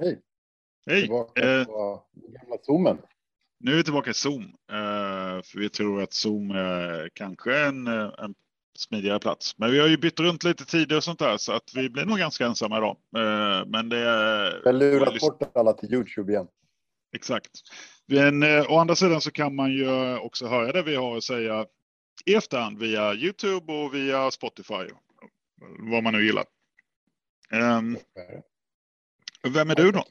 Hej. Hej. Tillbaka Eh, på gamla zoomen. nu är vi tillbaka i Zoom. Eh, för vi tror att Zoom är kanske en, eh, en smidigare plats. Men vi har ju bytt runt lite tider och sånt där så att vi blir nog ganska ensamma idag. Eh, men det är... Jag lurat bort alla till Youtube igen. Exakt. Men eh, å andra sidan så kan man ju också höra det vi har att säga i efterhand via Youtube och via Spotify. Vad man nu gillar. Ehm, vem är du då?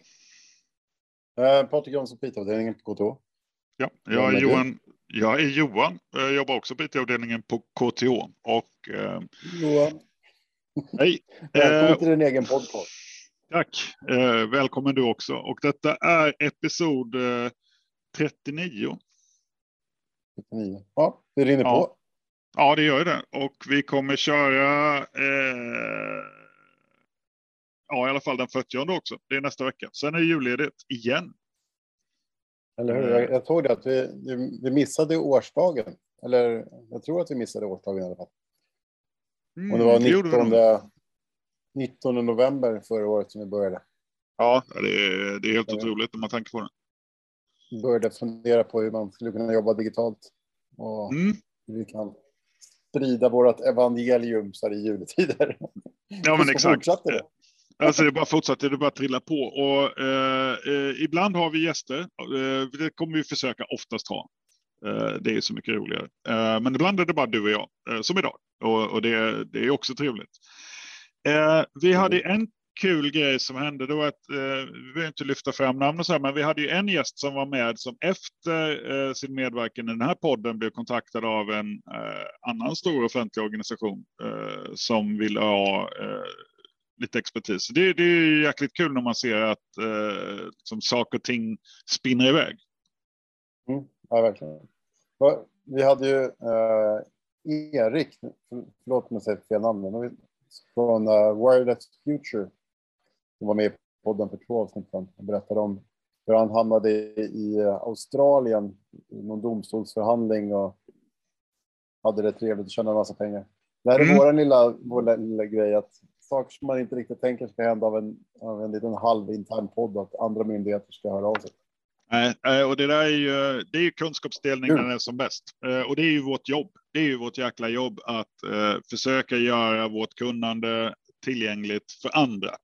Eh, Patrik Jansson, IT-avdelningen på KTH. Ja, jag är? Johan. Jag är Johan. Jag jobbar också på IT-avdelningen på KTH. Och eh, Johan, hej. välkommen Eh, till din egen podcast. tack. Eh, välkommen du också. Och detta är episod eh, 39. 79. Ja, det rinner Ja. på. Ja, det gör det. Och vi kommer köra eh, ja, i alla fall den 40 också. Det är nästa vecka. Sen är det julledigt igen. Eller hur? Jag, jag såg det att vi, vi- missade årsdagen. Eller jag tror att vi missade årsdagen i alla fall. Mm, Och det var gjorde vi 19, nog. 19 november förra året som vi började. Ja, det är, det är helt otroligt om man tänker på det. Vi började fundera på hur man skulle kunna jobba digitalt. Och Mm. hur vi kan sprida vårt evangelium så här i juletider. Ja, men exakt. fortsatte det. Alltså det bara fortsätter, det bara trilla på. Och, eh, eh, ibland har vi gäster. Eh, det kommer vi försöka oftast ha. Eh, det är så mycket roligare. Eh, men ibland är det bara du och jag, eh, som idag. Och, och det, det är också trevligt. Eh, vi hade en kul grej som hände. Det var att, eh, vi behöver inte lyfta fram namn och så här, men vi hade ju en gäst som var med som efter eh, sin medverkan i den här podden blev kontaktad av en eh, annan stor offentlig organisation eh, som ville ha eh, lite expertis. Det, det är ju jäkligt kul när man ser att eh, som saker och ting spinner iväg. Mm, ja, verkligen. Vi hade ju eh, Erik, för- förlåt om jag säger fel namn, men vi- från uh, Wireless Future. Som var med i podden för två avsnitt sedan och berättade om hur han hamnade i, i eh, Australien i någon domstolsförhandling och hade det trevligt och tjänade en massa pengar. Det här är Mm. vår, lilla, vår lilla grej att saker som man inte riktigt tänker ska hända av en, av en liten halvintern podd att andra myndigheter ska höra av sig. Nej, eh, och det där är ju, det är ju kunskapsdelning när den är som bäst. Eh, Och det är ju vårt jobb. Det är ju vårt jäkla jobb att eh, försöka göra vårt kunnande tillgängligt för andra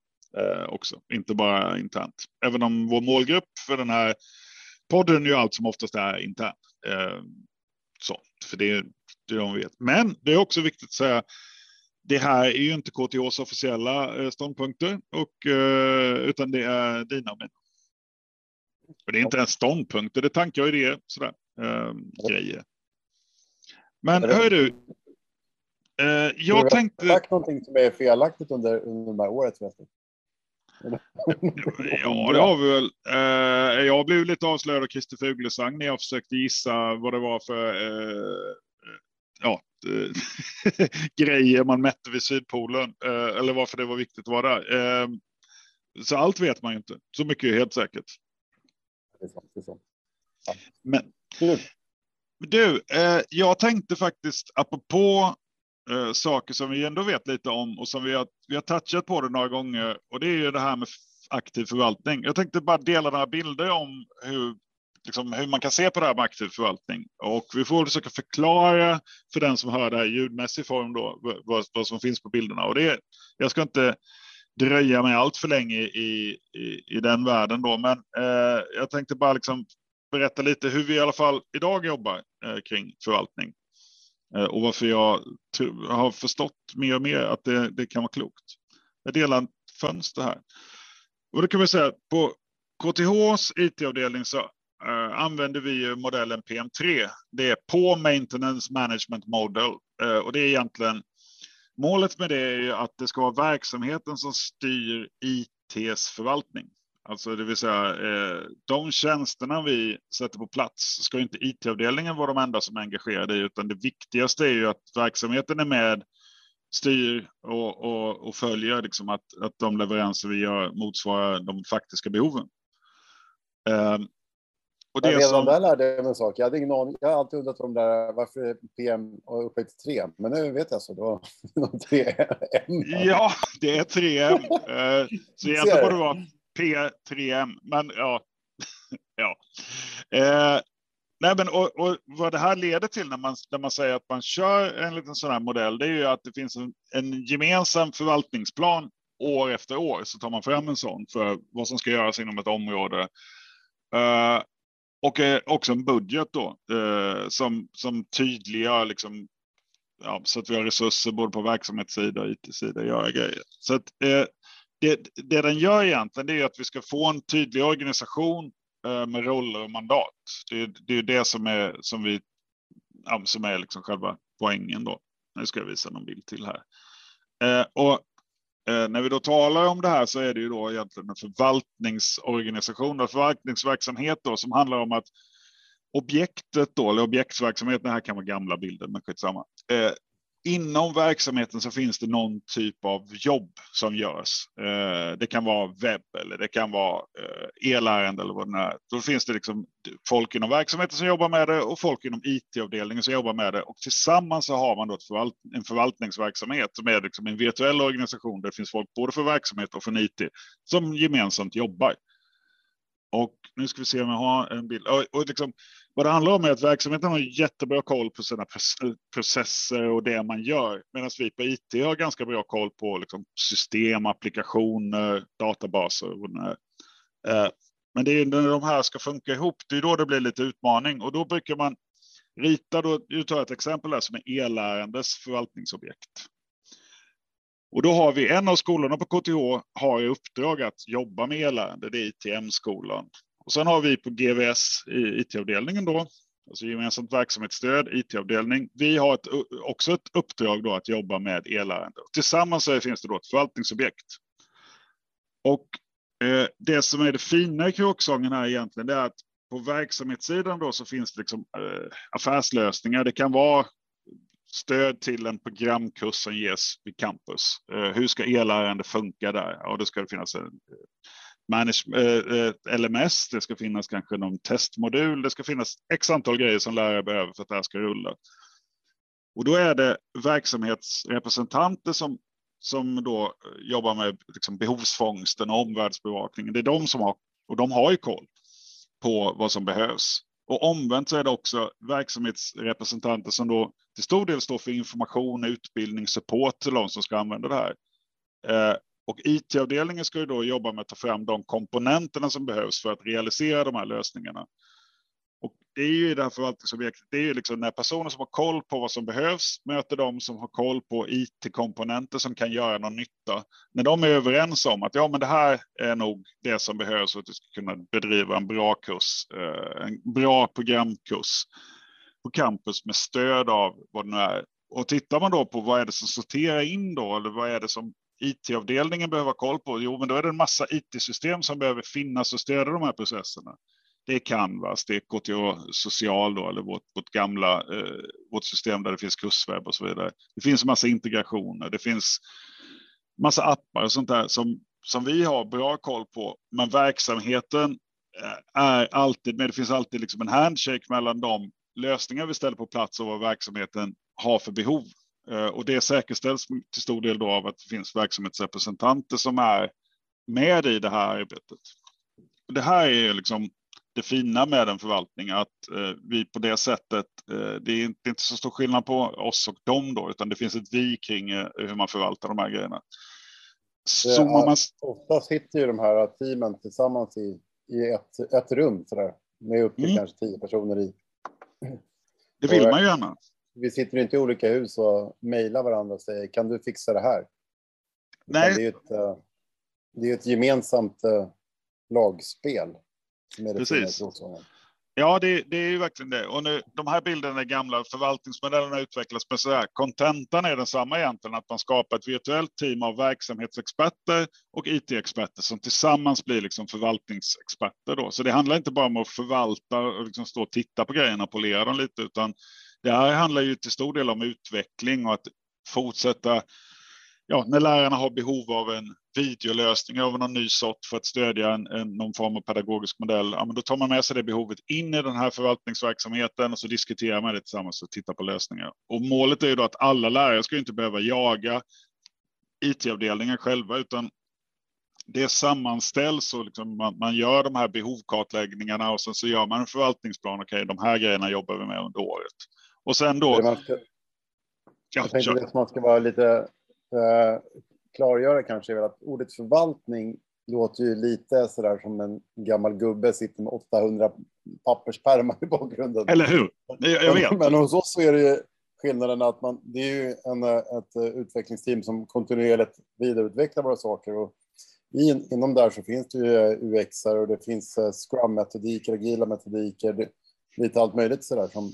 också, inte bara internt. Även om vår målgrupp för den här podden ju allt som oftast är intern. Så, för det, det är de vet. Men det är också viktigt att säga, det här är ju inte KTHs officiella eh, ståndpunkter, och, eh, utan det är dina och mina. Och det är inte en ståndpunkt, det är tankar och idéer, sådär, eh, grejer. Men hör du, eh, Har jag du tänkte... sagt någonting som är felaktigt under, under de här året förresten? Ja, det har vi väl. Eh, jag blev lite avslöjad av Christer Fuglesang när jag försökte gissa vad det var för eh, ja, eh, grejer man mätte vid Sydpolen eh, eller varför det var viktigt att vara där. Eh, så allt vet man ju inte. Så mycket är helt säkert. Det är sant, det är sant. Men Du, Du, eh, jag tänkte faktiskt apropå saker som vi ändå vet lite om och som vi har, vi har touchat på det några gånger och det är ju det här med aktiv förvaltning. Jag tänkte bara dela några bilder om hur, liksom, hur man kan se på det här med aktiv förvaltning och vi får försöka förklara för den som hör det här i ljudmässig form då vad, vad som finns på bilderna och det jag ska inte dröja mig allt för länge i, i, i den världen då, men eh, jag tänkte bara liksom berätta lite hur vi i alla fall idag jobbar eh, kring förvaltning. Eh, och varför jag har förstått mer och mer att det, det kan vara klokt. Jag delar ett fönster här. Och då kan vi säga att på KTHs IT-avdelning så Eh, använder vi ju modellen PM3. Det är på Maintenance Management Model. Eh, och det är egentligen målet med det är ju att det ska vara verksamheten som styr ITs förvaltning. Alltså det vill säga eh, de tjänsterna vi sätter på plats ska inte IT-avdelningen vara de enda som är engagerade i, utan det viktigaste är ju att verksamheten är med, styr och, och, och följer liksom att, att de leveranser vi gör motsvarar de faktiska behoven. Och det redan som, där lärde jag mig en sak. Jag hade ingen aning. Jag har alltid undrat om där, varför PM och upphöjt till 3. Men nu vet jag så. Det var de 3 M. ja, det är 3M. Eh, så egentligen borde det vara P3M, men ja. ja. Eh, nej, men och, och, vad det här leder till när man, när man säger att man kör en liten sån här modell, det är ju att det finns en, en gemensam förvaltningsplan år efter år så tar man fram en sån för vad som ska göras inom ett område. Uh, och eh, också en budget då eh, som, som tydliggör liksom, ja, så att vi har resurser både på verksamhetssida och IT-sida att göra grejer. Så att, eh, det, det den gör egentligen det är att vi ska få en tydlig organisation eh, med roller och mandat. Det, det är det som är som vi som är liksom själva poängen då. Nu ska jag visa någon bild till här. Eh, och Eh, när vi då talar om det här så är det ju då egentligen en förvaltningsorganisation, en förvaltningsverksamhet då, som handlar om att objektet då, eller objektsverksamheten, det här kan vara gamla bilder, men skitsamma. Eh, inom verksamheten så finns det någon typ av jobb som görs. Eh, det kan vara webb eller det kan vara eh, elärende eller vad det är. Då finns det liksom folk inom verksamheten som jobbar med det och folk inom IT-avdelningen som jobbar med det. Och tillsammans så har man då förvalt en förvaltningsverksamhet som är liksom en virtuell organisation där det finns folk både för verksamhet och för IT som gemensamt jobbar. Och nu ska vi se om jag har en bild. Och, och liksom, vad det handlar om är att verksamheten har jättebra koll på sina eh, processer och det man gör, medan vi på IT har ganska bra koll på liksom system, applikationer, databaser. Eh, men det är när de här ska funka ihop, det är då det blir lite utmaning och då brukar man rita, då, tar ett exempel där som är e-lärandes förvaltningsobjekt. Och då har vi en av skolorna på KTH har i uppdrag att jobba med e-lärande, det är ITM-skolan. Och sen har vi på GVS i IT-avdelningen då, alltså gemensamt verksamhetsstöd, IT-avdelning. Vi har ett, också ett uppdrag då att jobba med elärende. Tillsammans så finns det då ett förvaltningsobjekt. Och eh, det som är det fina i kråksången här egentligen, det är att på verksamhetssidan då så finns det liksom eh, affärslösningar. Det kan vara stöd till en programkurs som ges vid campus. Eh, hur ska elärende funka där? Ja, då ska det finnas en manage, eh, eh LMS, det ska finnas kanske någon testmodul, det ska finnas x antal grejer som lärare behöver för att det här ska rulla. Och då är det verksamhetsrepresentanter som, som då jobbar med liksom behovsfångsten och omvärldsbevakningen. Det är de som har, och de har ju koll på vad som behövs. Och omvänt så är det också verksamhetsrepresentanter som då till stor del står för information, utbildning, support till de som ska använda det här. Eh, och IT-avdelningen ska ju då jobba med att ta fram de komponenterna som behövs för att realisera de här lösningarna. Och det är ju i det här förvaltningsobjektet, det är ju liksom när personer som har koll på vad som behövs möter de som har koll på IT-komponenter som kan göra någon nytta. När de är överens om att ja, men det här är nog det som behövs för att du ska kunna bedriva en bra kurs, eh, en bra programkurs på campus med stöd av vad det nu är. Och tittar man då på vad är det som sorterar in då, eller vad är det som IT-avdelningen behöver ha koll på? Jo, men då är det en massa IT-system som behöver finnas och stödja de här processerna. Det är Canvas, det är KTH Social då, eller vårt, vårt gamla eh, vårt system där det finns kurswebb och så vidare. Det finns en massa integrationer, det finns massa appar och sånt där som, som vi har bra koll på. Men verksamheten eh, är alltid men Det finns alltid liksom en handshake mellan de lösningar vi ställer på plats och vad verksamheten har för behov. Eh, och det säkerställs till stor del då av att det finns verksamhetsrepresentanter som är med i det här arbetet. Det här är liksom det fina med en förvaltning, att eh, vi på det sättet, eh, det är inte, så stor skillnad på oss och dem då, utan det finns ett vi kring hur man förvaltar de här grejerna. Så man... Ofta sitter ju de här teamen tillsammans i, i ett, ett rum sådär, med upp till mm. kanske tio personer i. Det vill man ju gärna vi sitter inte i olika hus och mejlar varandra och säger kan du fixa det här? Nej. Det är ett, eh, det är ett gemensamt eh, lagspel. Som är det Precis. Ja, det, det, är ju verkligen det. Och nu, de här bilderna är gamla, förvaltningsmodellerna utvecklas, men så här, kontentan är densamma egentligen, att man skapar ett virtuellt team av verksamhetsexperter och IT-experter som tillsammans blir liksom förvaltningsexperter. Då. Så det handlar inte bara om att förvalta och liksom stå och titta på grejerna och polera dem lite, utan det här handlar ju till stor del om utveckling och att fortsätta. Ja, när lärarna har behov av en videolösning av någon ny sort för att stödja en, en, någon form av pedagogisk modell, ja, men då tar man med sig det behovet in i den här förvaltningsverksamheten och så diskuterar man det tillsammans och tittar på lösningar. Och målet är ju då att alla lärare ska inte behöva jaga IT-avdelningen själva, utan det sammanställs och liksom man, man, gör de här behovkartläggningarna och sen så gör man en förvaltningsplan. Okej, okay, de här grejerna jobbar vi med under året. Och sen då. Man ska, ja, jag tänkte att man ska vara lite uh, klargöra kanske är att ordet förvaltning låter ju lite sådär som en gammal gubbe sitter med 800 papperspärmar i bakgrunden. Eller hur? Jag, jag vet. Men, men hos oss så är det ju skillnaden att man, det är ju en, ett utvecklingsteam som kontinuerligt vidareutvecklar våra saker. Och in, inom där så finns det ju UX och det finns eh, Scrum-metodiker, agila metodiker, det, lite allt möjligt sådär. Som,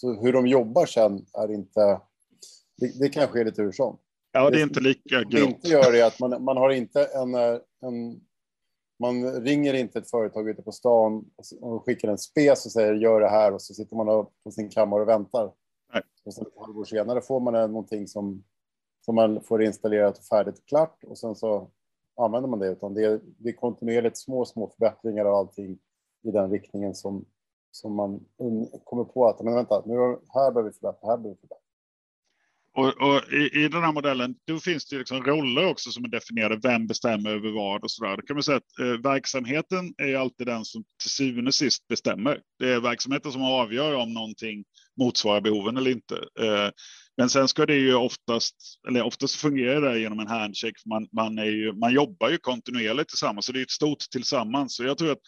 så hur de jobbar sen är inte, det, det kanske är lite hur som. Ja, det är inte lika grovt. Det inte gör är att man, man har inte en, en man ringer inte ett företag ute på stan och skickar en spes och säger gör det här och så sitter man på sin kammare och väntar. Nej. Och sen ett halvår senare får man någonting som, som man får installerat och färdigt och klart och sen så använder man det. Utan det, är, det är kontinuerligt små, små förbättringar av allting i den riktningen som, som man kommer på att men vänta, nu här behöver vi förbättra, här behöver vi förbättra. Och, och i, i, den här modellen, då finns det liksom roller också som är definierade. Vem bestämmer över vad och så där. Då kan man säga att eh, verksamheten är alltid den som till syvende och sist bestämmer. Det är verksamheten som avgör om någonting motsvarar behoven eller inte. Eh, men sen ska det ju oftast, eller oftast fungerar det genom en handshake. Man, man, är ju, man jobbar ju kontinuerligt tillsammans, så det är ett stort tillsammans. Så jag tror att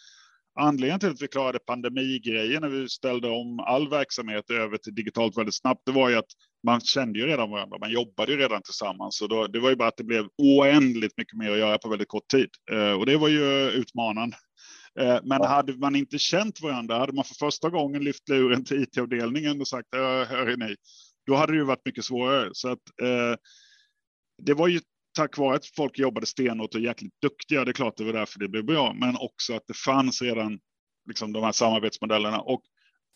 anledningen till att vi klarade pandemigrejen när vi ställde om all verksamhet över till digitalt väldigt snabbt, det var ju att man kände ju redan varandra, man jobbade ju redan tillsammans. Så då, det var ju bara att det blev oändligt mycket mer att göra på väldigt kort tid. Eh, och det var ju utmanande. Eh, men hade man inte känt varandra, hade man för första gången lyft luren till IT-avdelningen och sagt, hör ni, då hade det ju varit mycket svårare. Så att eh, det var ju tack vare att folk jobbade stenhårt och jäkligt duktiga. Det är klart det var därför det blev bra, men också att det fanns redan liksom de här samarbetsmodellerna och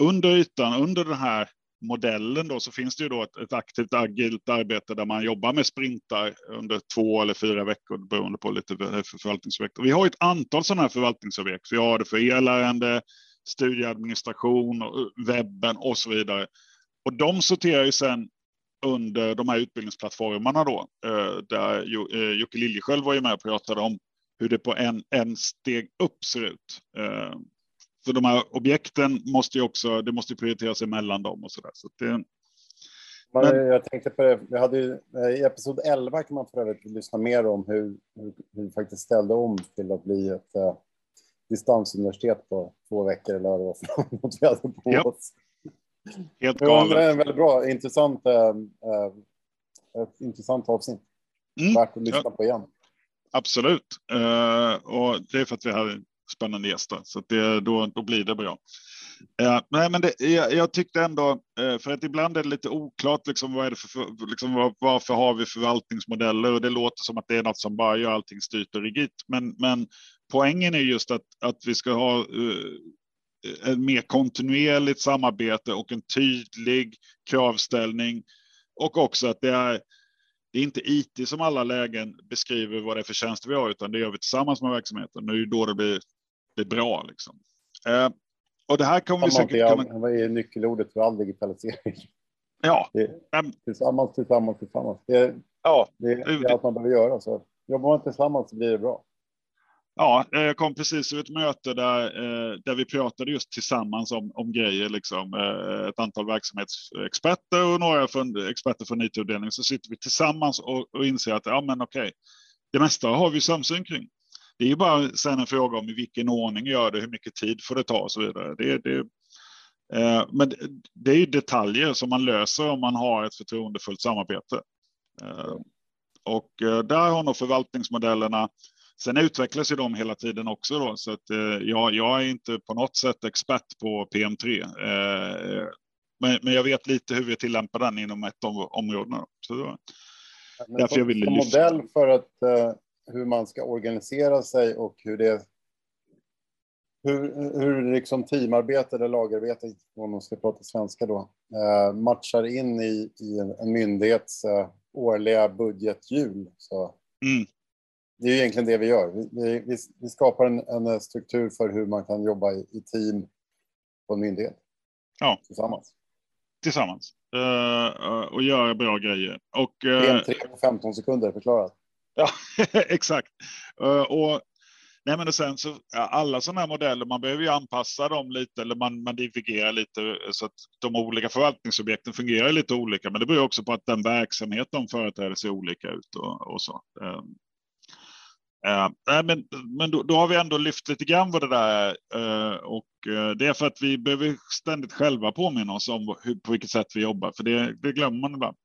under ytan, under den här modellen då, så finns det ju då ett, ett, aktivt agilt arbete där man jobbar med sprintar under två eller fyra veckor beroende på lite för förvaltningsobjekt. vi har ett antal sådana här förvaltningsobjekt. Vi har det för e-lärande, studieadministration, webben och så vidare. Och de sorterar ju sen under de här utbildningsplattformarna då, eh, där eh, Jocke Liljesköld var ju med och pratade om hur det på en, en steg upp ser ut. Eh, för de här objekten måste ju också, det måste prioriteras emellan dem och så där. Så det, men... Jag tänkte på det, vi hade ju, i episod 11 kan man för övrigt lyssna mer om hur, hur, vi faktiskt ställde om till att bli ett uh, distansuniversitet på två veckor eller vad det var för något vi hade på yep. oss. Helt galet. Det är en väldigt bra, intressant, äh, ett intressant avsnitt. Mm. Värt att lyssna ja. på igen. Absolut. Uh, och det är för att vi har spännande gäster, så det, då, då blir det bra. Uh, nej, men det, jag, jag, tyckte ändå, uh, för att ibland är det lite oklart, liksom, vad är det för, liksom, var, varför har vi förvaltningsmodeller? Och det låter som att det är något som bara gör allting styrt och rigitt. Men, men poängen är just att, att vi ska ha ett mer kontinuerligt samarbete och en tydlig kravställning. Och också att det är, det är inte IT som alla lägen beskriver vad det är för tjänster vi har, utan det gör vi tillsammans med verksamheten. Det är då det blir, blir bra. Liksom. Eh, och det här kommer vi säkert kunna... Vad är nyckelordet för all digitalisering? Ja. Det, tillsammans, tillsammans, tillsammans. Det, ja. det, det är allt man behöver göra. Så jobbar man tillsammans så blir det bra. Ja, eh, jag kom precis ur ett möte där, eh, där vi pratade just tillsammans om, om grejer, liksom, eh, ett antal verksamhetsexperter och några från, experter från IT-avdelningen. Så sitter vi tillsammans och, och inser att ja, men okej, det mesta har vi samsyn kring. Det är ju bara sen en fråga om i vilken ordning gör det, hur mycket tid får det ta och så vidare. Det, det, eh, men det är ju detaljer som man löser om man har ett förtroendefullt samarbete. och där har nog förvaltningsmodellerna Sen utvecklas ju de hela tiden också då, så att eh, jag, jag är inte på något sätt expert på PM3. Eh, men, men jag vet lite hur vi tillämpar den inom ett av områdena. Så då, därför jag ville lyfta. modell för att, uh, hur man ska organisera sig och hur det hur, hur liksom teamarbete eller lagarbete, om man ska prata svenska då, uh, matchar in i, i en, myndighets uh, årliga budgethjul. Så mm det är egentligen det vi gör. Vi, vi, vi skapar en, en, struktur för hur man kan jobba i, i team på en myndighet. Ja. Tillsammans. Tillsammans. Uh, och göra bra grejer. Och, uh, PM3 på 15 sekunder, förklarat. Ja, exakt. Uh, och Nej, men och sen så alla sådana här modeller, man behöver ju anpassa dem lite eller man, man divergerar lite så att de olika förvaltningsobjekten fungerar lite olika. Men det beror också på att den verksamhet de företräder ser olika ut och, och så. Uh, uh, men men då, då, har vi ändå lyft lite grann vad det där är uh, och det är för att vi behöver ständigt själva påminna oss om hur, på vilket sätt vi jobbar, för det, det glömmer man ibland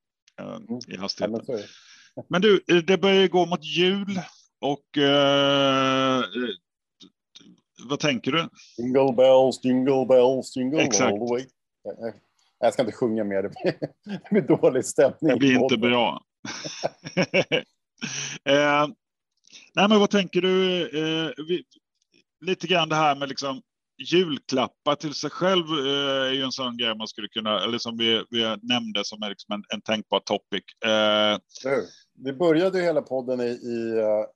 i hastigheten. Men du, det börjar gå mot jul och eh, vad tänker du? Jingle bells, jingle bells, jingle Exakt. all the way. Jag ska inte sjunga mer, det blir dålig stämning. Det blir inte bra. eh, nej, men vad tänker du? Eh, vi, lite grann det här med liksom julklappar till sig själv eh, är ju en sån grej man skulle kunna, eller som vi, vi nämnde som är liksom en, en tänkbar topic. Eh, vi började ju hela podden i, i eh,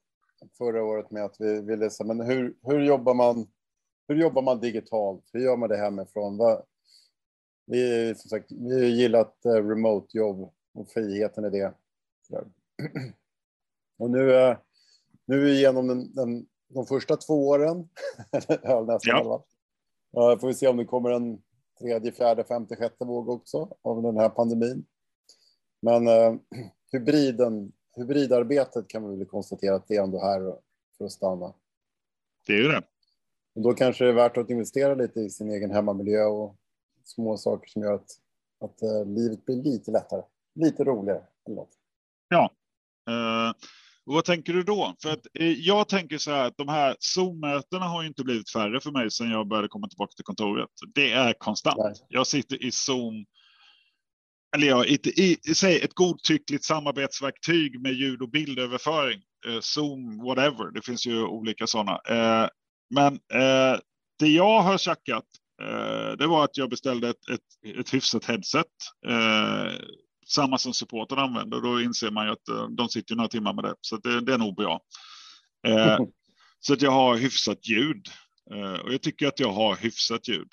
förra året med att vi ville säga, men hur, hur, jobbar man, hur jobbar man digitalt? Hur gör man det hemifrån? Va? Vi, som sagt, vi har gillat eh, remote jobb och friheten i det. Och nu, eh, nu är vi igenom den, den, de första två åren, nästan ja. Uh, får vi se om det kommer en tredje, fjärde, femte, sjätte våg också av den här pandemin. Men uh, hybriden hybridarbetet kan man väl konstatera att det är ändå här för att stanna. Det är ju det. Och då kanske det är värt att investera lite i sin egen hemmamiljö och små saker som gör att, att uh, livet blir lite lättare, lite roligare. Eller något. Ja. Uh, och vad tänker du då? För att uh, jag tänker så här att de här Zoom-mötena har inte blivit färre för mig sedan jag började komma tillbaka till kontoret. Det är konstant. Nej. Jag sitter i Zoom eller ja, ett, i, säg ett godtyckligt samarbetsverktyg med ljud och bildöverföring. Eh, Zoom, whatever. Det finns ju olika sådana. Eh, men eh, det jag har tjackat, eh, det var att jag beställde ett, ett, ett hyfsat headset. Eh, samma som supporten använder. Då inser man ju att eh, de sitter några timmar med det, så det, det är nog bra. så att jag har hyfsat ljud. och jag tycker att jag har hyfsat ljud.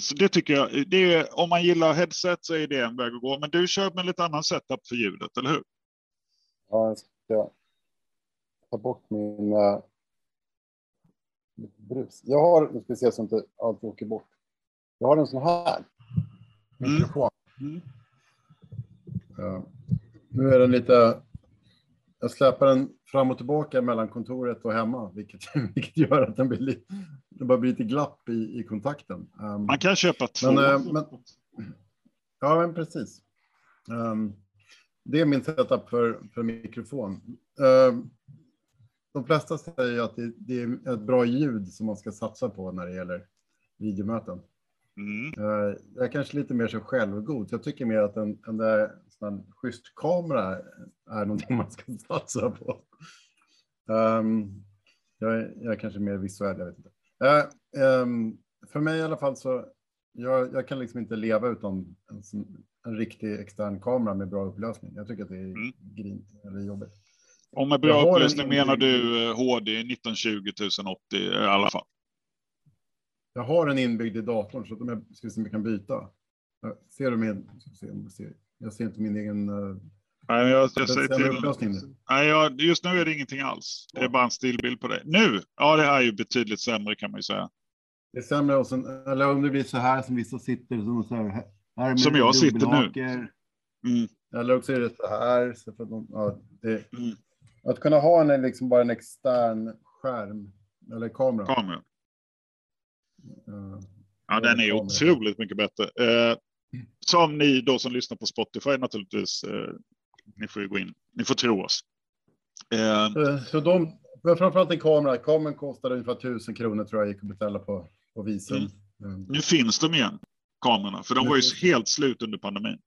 Så det tycker jag, det är, om man gillar headset så är det en väg att gå. Men du kör med lite annan setup för ljudet, eller hur? Ja, jag ska ta bort min uh, brus. Jag har, nu ska vi se så inte allt åker bort. Jag har en sån här mikrofon. Mm. Mm. Uh, nu är den lite jag släpar den fram och tillbaka mellan kontoret och hemma, vilket, vilket gör att den blir lite, det bara blir lite glapp i, i kontakten. Um, Man kan köpa två. Men, uh, men, ja, men precis. Um, det är min setup för, för mikrofon. Uh, de flesta säger att det, det, är ett bra ljud som man ska satsa på när det gäller videomöten. Mm. Uh, jag är kanske lite mer så självgod. Jag tycker mer att en, en där en schysst kamera är någonting man ska satsa på. Um, jag, är, jag är kanske mer visuell, jag vet inte. Uh, um, för mig i alla fall så, jag, jag kan liksom inte leva utan en, en, riktig extern kamera med bra upplösning. Jag tycker att det är mm. grint eller jobbigt. Och med bra upplösning menar du HD 1920 1080 i alla fall? Jag har en inbyggd i datorn så att jag ska se om jag kan byta. Ser du min? Om. Jag ser inte min egen... Uh, nej, jag, jag säger till. Nej, jag, just nu är det ingenting alls. Det är bara en stillbild på det. Nu! Ja, det här är ju betydligt sämre kan man ju säga. Det är sämre och sen, eller om det blir så här som vissa sitter som så här. här som jag sitter nu. Mm. Eller också är det så här. Så för de, ja, det, mm. Att kunna ha en, liksom bara en extern skärm eller kamera. Kamera. Ja, den är otroligt mycket bättre. Uh, som ni då som lyssnar på Spotify naturligtvis. Eh, ni får ju gå in. Ni får tro oss. Eh, eh så de, framförallt en kamera. Kameran kostar ungefär tusen kronor tror jag gick att beställa på, på Visum. Mm. Mm. Nu finns de igen, kamerorna, för de var ju helt slut under pandemin.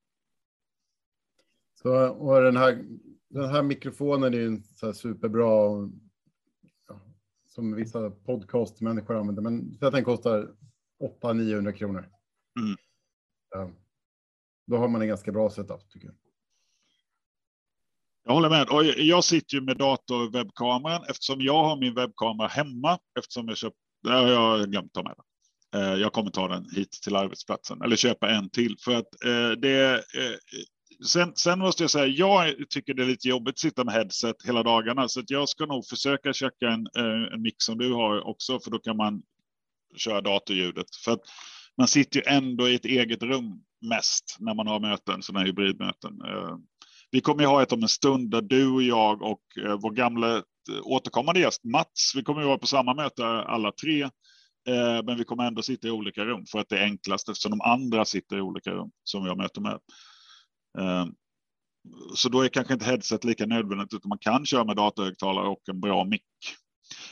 Så, och den här, den här mikrofonen är ju så superbra. Ja, som vissa podcastmänniskor använder, men den kostar 800-900 kronor. Mm. Då har man en ganska bra setup tycker jag. Jag håller med. Och jag sitter ju med dator och webbkameran eftersom jag har min webbkamera hemma. Eftersom jag köpt, det har jag glömt ta med den. Eh, jag kommer ta den hit till arbetsplatsen eller köpa en till för att eh, det. Sen, sen måste jag säga, jag tycker det är lite jobbigt att sitta med headset hela dagarna, så att jag ska nog försöka köka en, eh, en mix som du har också, för då kan man köra datorljudet. För att man sitter ju ändå i ett eget rum mest när man har möten, sådana här hybridmöten. Eh, vi kommer ju ha ett om en stund där du och jag och eh, vår gamla återkommande gäst Mats, vi kommer ju vara på samma möte alla tre. Men vi kommer ändå sitta i olika rum för att det är enklast eftersom de andra sitter i olika rum som jag möter med. Eh, så då är kanske inte headset lika nödvändigt, utan man kan köra med datorhögtalare och en bra mick.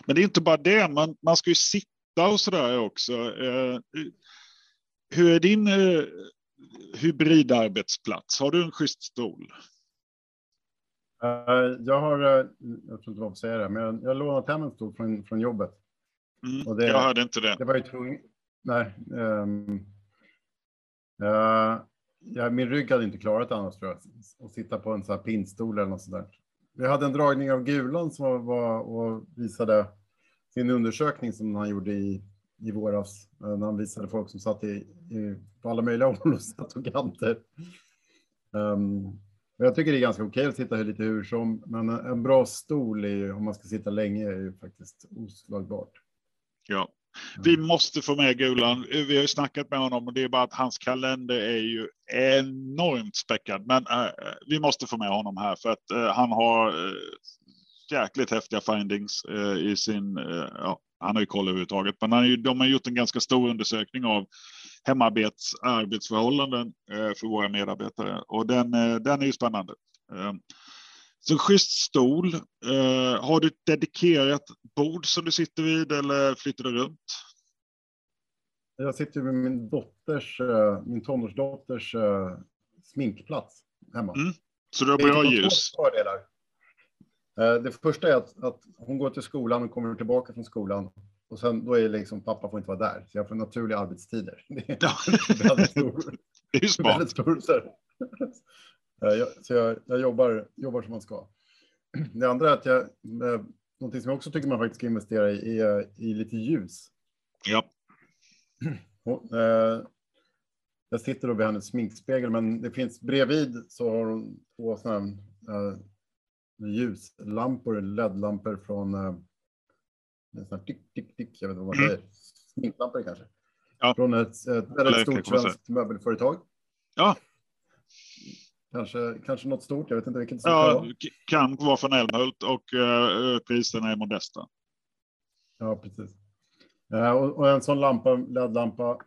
Men det är inte bara det, man, man ska ju sitta och så där också. Eh, hur är din eh, hybridarbetsplats? Har du en schysst stol? Jag har, jag tror inte vad säga det, men jag har lånat hem en stol från, från jobbet. Mm, det, jag hörde inte det. Det var ju tvungen, nej. Um, uh, ja, min rygg hade inte klarat annars tror jag. Att sitta på en sån här pinnstol eller något sånt där. Vi hade en dragning av Gulan som var, och visade sin undersökning som han gjorde i, i våras. Eh, när han visade folk som satt i, i på alla möjliga håll och kanter. Um, ehm, jag tycker det är ganska okej att sitta lite hur som, men en bra stol är, om man ska sitta länge är ju faktiskt oslagbart. Ja, vi måste få med Gulan. Vi har ju snackat med honom och det är bara att hans kalender är ju enormt späckad. Men äh, vi måste få med honom här för att äh, han har äh, jäkligt häftiga findings i sin, ja, han har ju koll överhuvudtaget, men han, ju, de har gjort en ganska stor undersökning av hemarbets arbetsförhållanden för våra medarbetare och den, den är ju spännande. Så schysst stol. Eh, har du ett dedikerat bord som du sitter vid eller flyttar du runt? Jag sitter med min dotters, eh, min tonårsdotters uh, sminkplats hemma. Mm. Så du har bra ljus? Fördelar. Uh, det första är att, att, hon går till skolan och kommer tillbaka från skolan. Och sen då är det liksom, pappa får inte vara där. Så jag får naturliga arbetstider. Det är, ja. väldigt stor, det är smart. Stor, Eh, jag, så jag, jag, jobbar, jobbar som man ska. Det andra är att jag, eh, någonting som jag också tycker man faktiskt ska investera i är i lite ljus. Ja. Och, eh, jag sitter då vid hennes sminkspegel, men det finns bredvid så har hon två sådana eh, ljuslampor, LED-lampor från eh, sån tick, tick, tick, jag vet inte vad man mm. säger, sminklampor kanske. Ja. Från ett, ett väldigt stort svenskt möbelföretag. Ja. Kanske, kanske något stort, jag vet inte vilket. Ja, kan vara från Älmhult och uh, priserna är modesta. Ja, precis. Uh, och, och, en sån lampa, LED-lampa,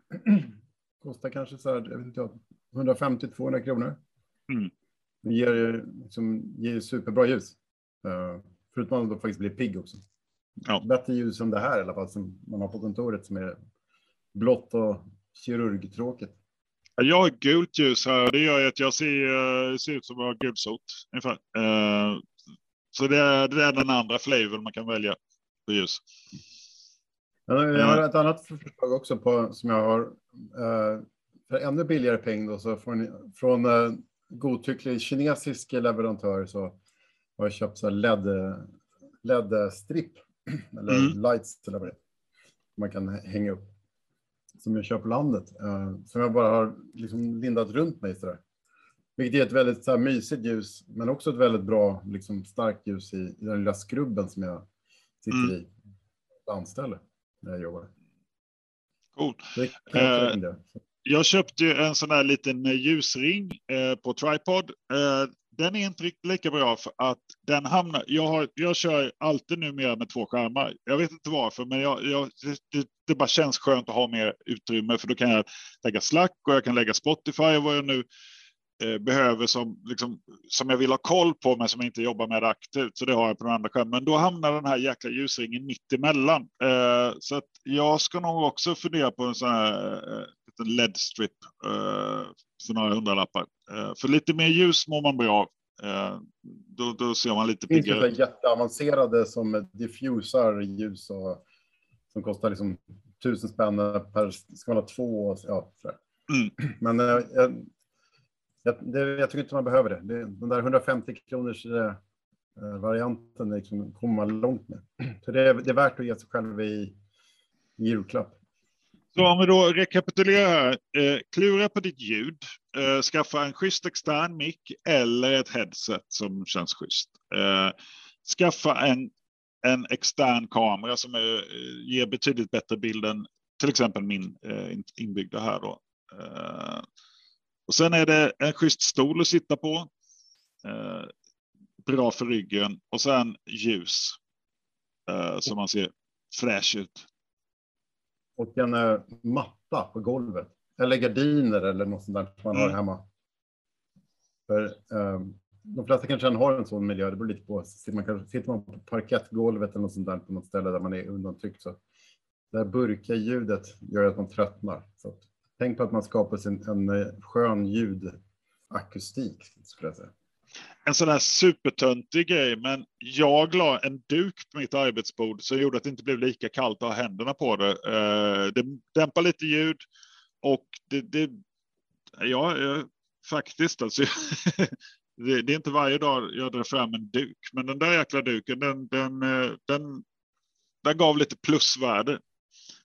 kostar kanske så här, jag vet inte, 150-200 kronor. Mm. Det ger, liksom, ger superbra ljus. Uh, förutom att man då faktiskt blir pigg också. Ja. Bättre ljus än det här i alla fall som man har på kontoret som är blått och kirurgtråkigt. Jag har gult ljus här. Det gör att jag ser, eh, ser ut som jag har gulsot ungefär. Uh, så det är, det är den andra flavorn man kan välja på ljus. Jag har ett annat förslag också på som jag har. För ännu billigare peng då, så från, från uh, godtycklig kinesisk leverantör så har jag köpt så LED, LED-stripp eller mm. lights eller vad det. Man kan hänga upp som jag kör på landet. Eh, som jag bara har liksom lindat runt mig sådär. Vilket är ett väldigt så här, mysigt ljus, men också ett väldigt bra, liksom, starkt ljus i, i den lilla skrubben som jag sitter mm. i. Landställe när jag jobbar. Coolt. Eh, jag köpte ju en sån här liten ljusring eh, på tripod. Eh, den är inte riktigt lika bra för att den hamnar. Jag, har, jag kör alltid numera med två skärmar. Jag vet inte varför, men jag, jag, det, det bara känns skönt att ha mer utrymme för då kan jag lägga Slack och jag kan lägga Spotify och vad jag nu eh, behöver som, liksom, som jag vill ha koll på men som jag inte jobbar med aktivt. Så det har jag på den andra skärmen. Men då hamnar den här jäkla ljusringen mitt emellan. Eh, så att jag ska nog också fundera på en sån här eh, LED-strip eh, för några hundralappar. Eh, för lite mer ljus mår man bra av. Eh, då, då ser man lite piggare. Det finns jätteavancerade som diffusar ljus och som kostar liksom tusen spänn per, ska man ha två, ja. Mm. Men jag, jag, det, jag, tycker inte man behöver det. det den där 150 kronors eh, varianten liksom, kommer man långt med. Så det, det är värt att ge sig själv i, i julklapp. Så om vi då rekapitulerar här. Eh, klura på ditt ljud. Eh, skaffa en schysst extern mick eller ett headset som känns schysst. Eh, skaffa en, en extern kamera som är, eh, ger betydligt bättre bild än till exempel min eh, inbyggda här då. Eh, och sen är det en schysst stol att sitta på. Eh, bra för ryggen och sen ljus. Eh, så man ser fräsch ut. Och en uh, matta på golvet. Eller gardiner eller något sånt där som man mm. har hemma. För um, de flesta kanske har en sån miljö. Det beror lite på. Sitter man, kanske, sitter man på parkettgolvet eller något sånt där på något ställe där man är undantryckt så det här burka ljudet gör att man tröttnar. Så tänk på att man skapar sin, en eh, skön ljudakustik skulle jag säga en sån här supertöntig grej, men jag la en duk på mitt arbetsbord som gjorde att det inte blev lika kallt att ha händerna på det. Eh, det dämpar lite ljud och det, det ja, eh, faktiskt alltså. det, det, är inte varje dag jag drar fram en duk, men den där jäkla duken, den, den, eh, den, den gav lite plusvärde.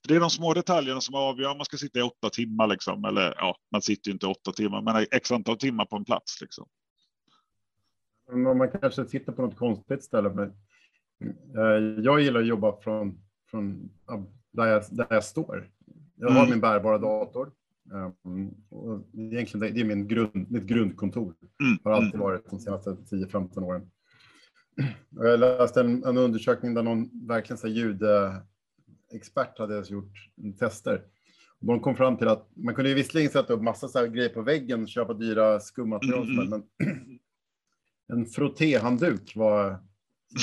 Det är de små detaljerna som avgör om man ska sitta i åtta timmar, liksom. eller ja, man sitter ju inte åtta timmar, men x antal timmar på en plats. Liksom. Man kanske sitter på något konstigt ställe. Men, eh, jag gillar att jobba från, från där, jag, där jag står. Jag har mm. min bärbara dator. Um, och egentligen det är min grund, mitt grundkontor. Mm. Har alltid mm. varit de senaste 10-15 åren. Jag läste en, en, undersökning där någon verkligen så ljudexpert hade gjort tester. De kom fram till att man kunde visserligen sätta upp massa så grejer på väggen, köpa dyra skummaterial, mm. men en frottéhandduk var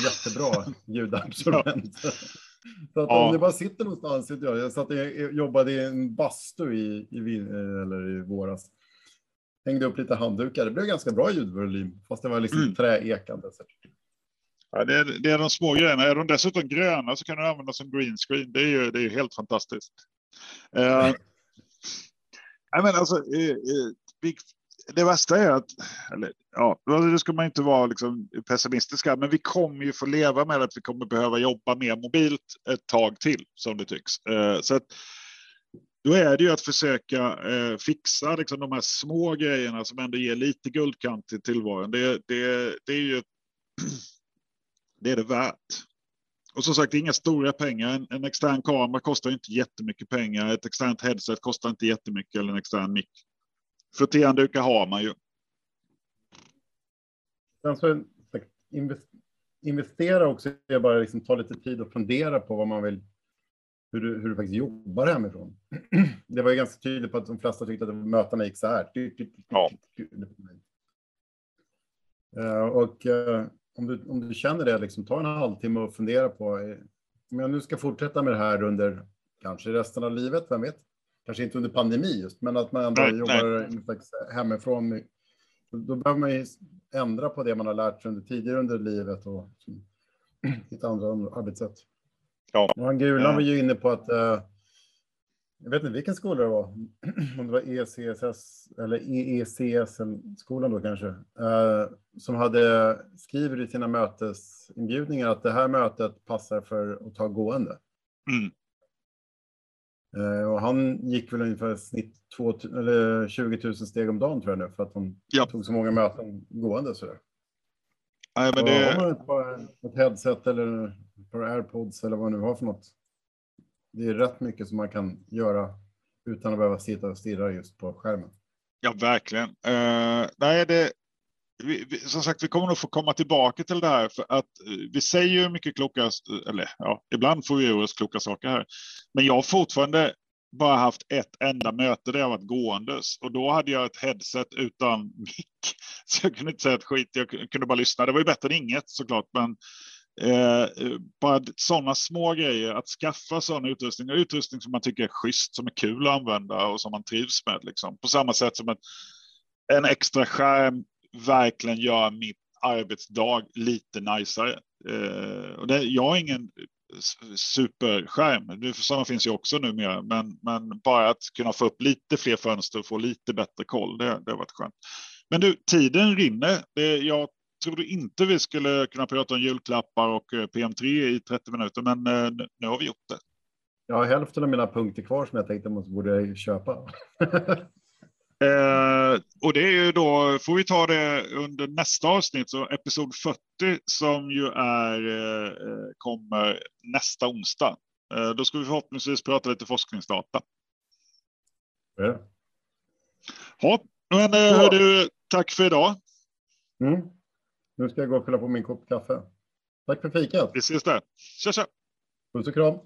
jättebra ljudabsorbent. Så att ja. om det bara sitter någonstans, jag, jag satt och jobbade i en bastu i, i, eller i våras. Hängde upp lite handdukar. Det blev ganska bra ljudvolym, fast det var liksom mm. träekande. Ja, det, är, det är de små grejerna. Är de dessutom gröna så kan du använda som green screen. Det är ju det är helt fantastiskt. Uh, men alltså, uh, uh, det värsta är att, eller ja, alltså, då ska man inte vara liksom pessimistiska, men vi kommer ju få leva med att vi kommer behöva jobba mer mobilt ett tag till som det tycks. Eh, så att, då är det ju att försöka eh, fixa liksom, de här små grejerna som ändå ger lite guldkant till tillvaron. Det, det, det är ju det är det värt. Och som sagt, det är inga stora pengar. En, en extern kamera kostar inte jättemycket pengar. Ett externt headset kostar inte jättemycket eller en extern mick Frottéhanddukar har man ju. Sen så investera också är bara liksom ta lite tid och fundera på vad man vill, hur du, hur du faktiskt jobbar hemifrån. Det var ju ganska tydligt på att de flesta tyckte att mötena gick så här. Ja. Och om du, om du känner det, liksom, ta en halvtimme och fundera på eh, om jag nu ska fortsätta med det här under kanske resten av livet, vem vet? Kanske inte under pandemi just, men att man ändå nej, jobbar nej. hemifrån. Då behöver man ju ändra på det man har lärt sig under tidigare under livet och hitta andra arbetssätt. Ja. Och han Gulan var ju inne på att, eh, jag vet inte vilken skola det var, om det var ECSS eller EECS-skolan då kanske, eh, som hade skrivit i sina mötesinbjudningar att det här mötet passar för att ta gående. Mm. Eh, och han gick väl ungefär snitt 2, eller 20 000 steg om dagen tror jag nu för att han ja. tog så många möten gående. Sådär. Nej, men det... Har man ett, par, ett headset eller ett par airpods eller vad man nu har för något. Det är rätt mycket som man kan göra utan att behöva sitta och stirra just på skärmen. Ja, verkligen. Uh, nej, det, vi, vi, som sagt, vi kommer nog få komma tillbaka till det här för att eh, vi säger ju mycket kloka, eller ja, ibland får vi ur oss kloka saker här. Men jag har fortfarande bara haft ett enda möte där jag varit gåendes och då hade jag ett headset utan mick. Så jag kunde inte säga ett skit, jag kunde bara lyssna. Det var ju bättre än inget såklart, men eh, bara sådana små grejer, att skaffa sån utrustning, utrustning som man tycker är schysst, som är kul att använda och som man trivs med. Liksom. På samma sätt som ett, en extra skärm verkligen göra mitt arbetsdag lite najsare. Eh, och det, jag har ingen superskärm. Sådana finns ju också numera, men, men bara att kunna få upp lite fler fönster och få lite bättre koll, det, det har varit skönt. Men du, tiden rinner. Det, jag trodde inte vi skulle kunna prata om julklappar och eh, PM3 i 30 minuter, men eh, nu har vi gjort det. Jag har hälften av mina punkter kvar som jag tänkte man borde köpa. eh, och det är ju då, får vi ta det under nästa avsnitt, så episod 40 som ju är, eh, kommer nästa onsdag. Eh, då ska vi förhoppningsvis prata lite forskningsdata. Ja. Ja, men eh, du, tack för idag. Mm. Nu ska jag gå och fylla på min kopp kaffe. Tack för fikat. Vi ses där. Tja, tja. Puss och kram.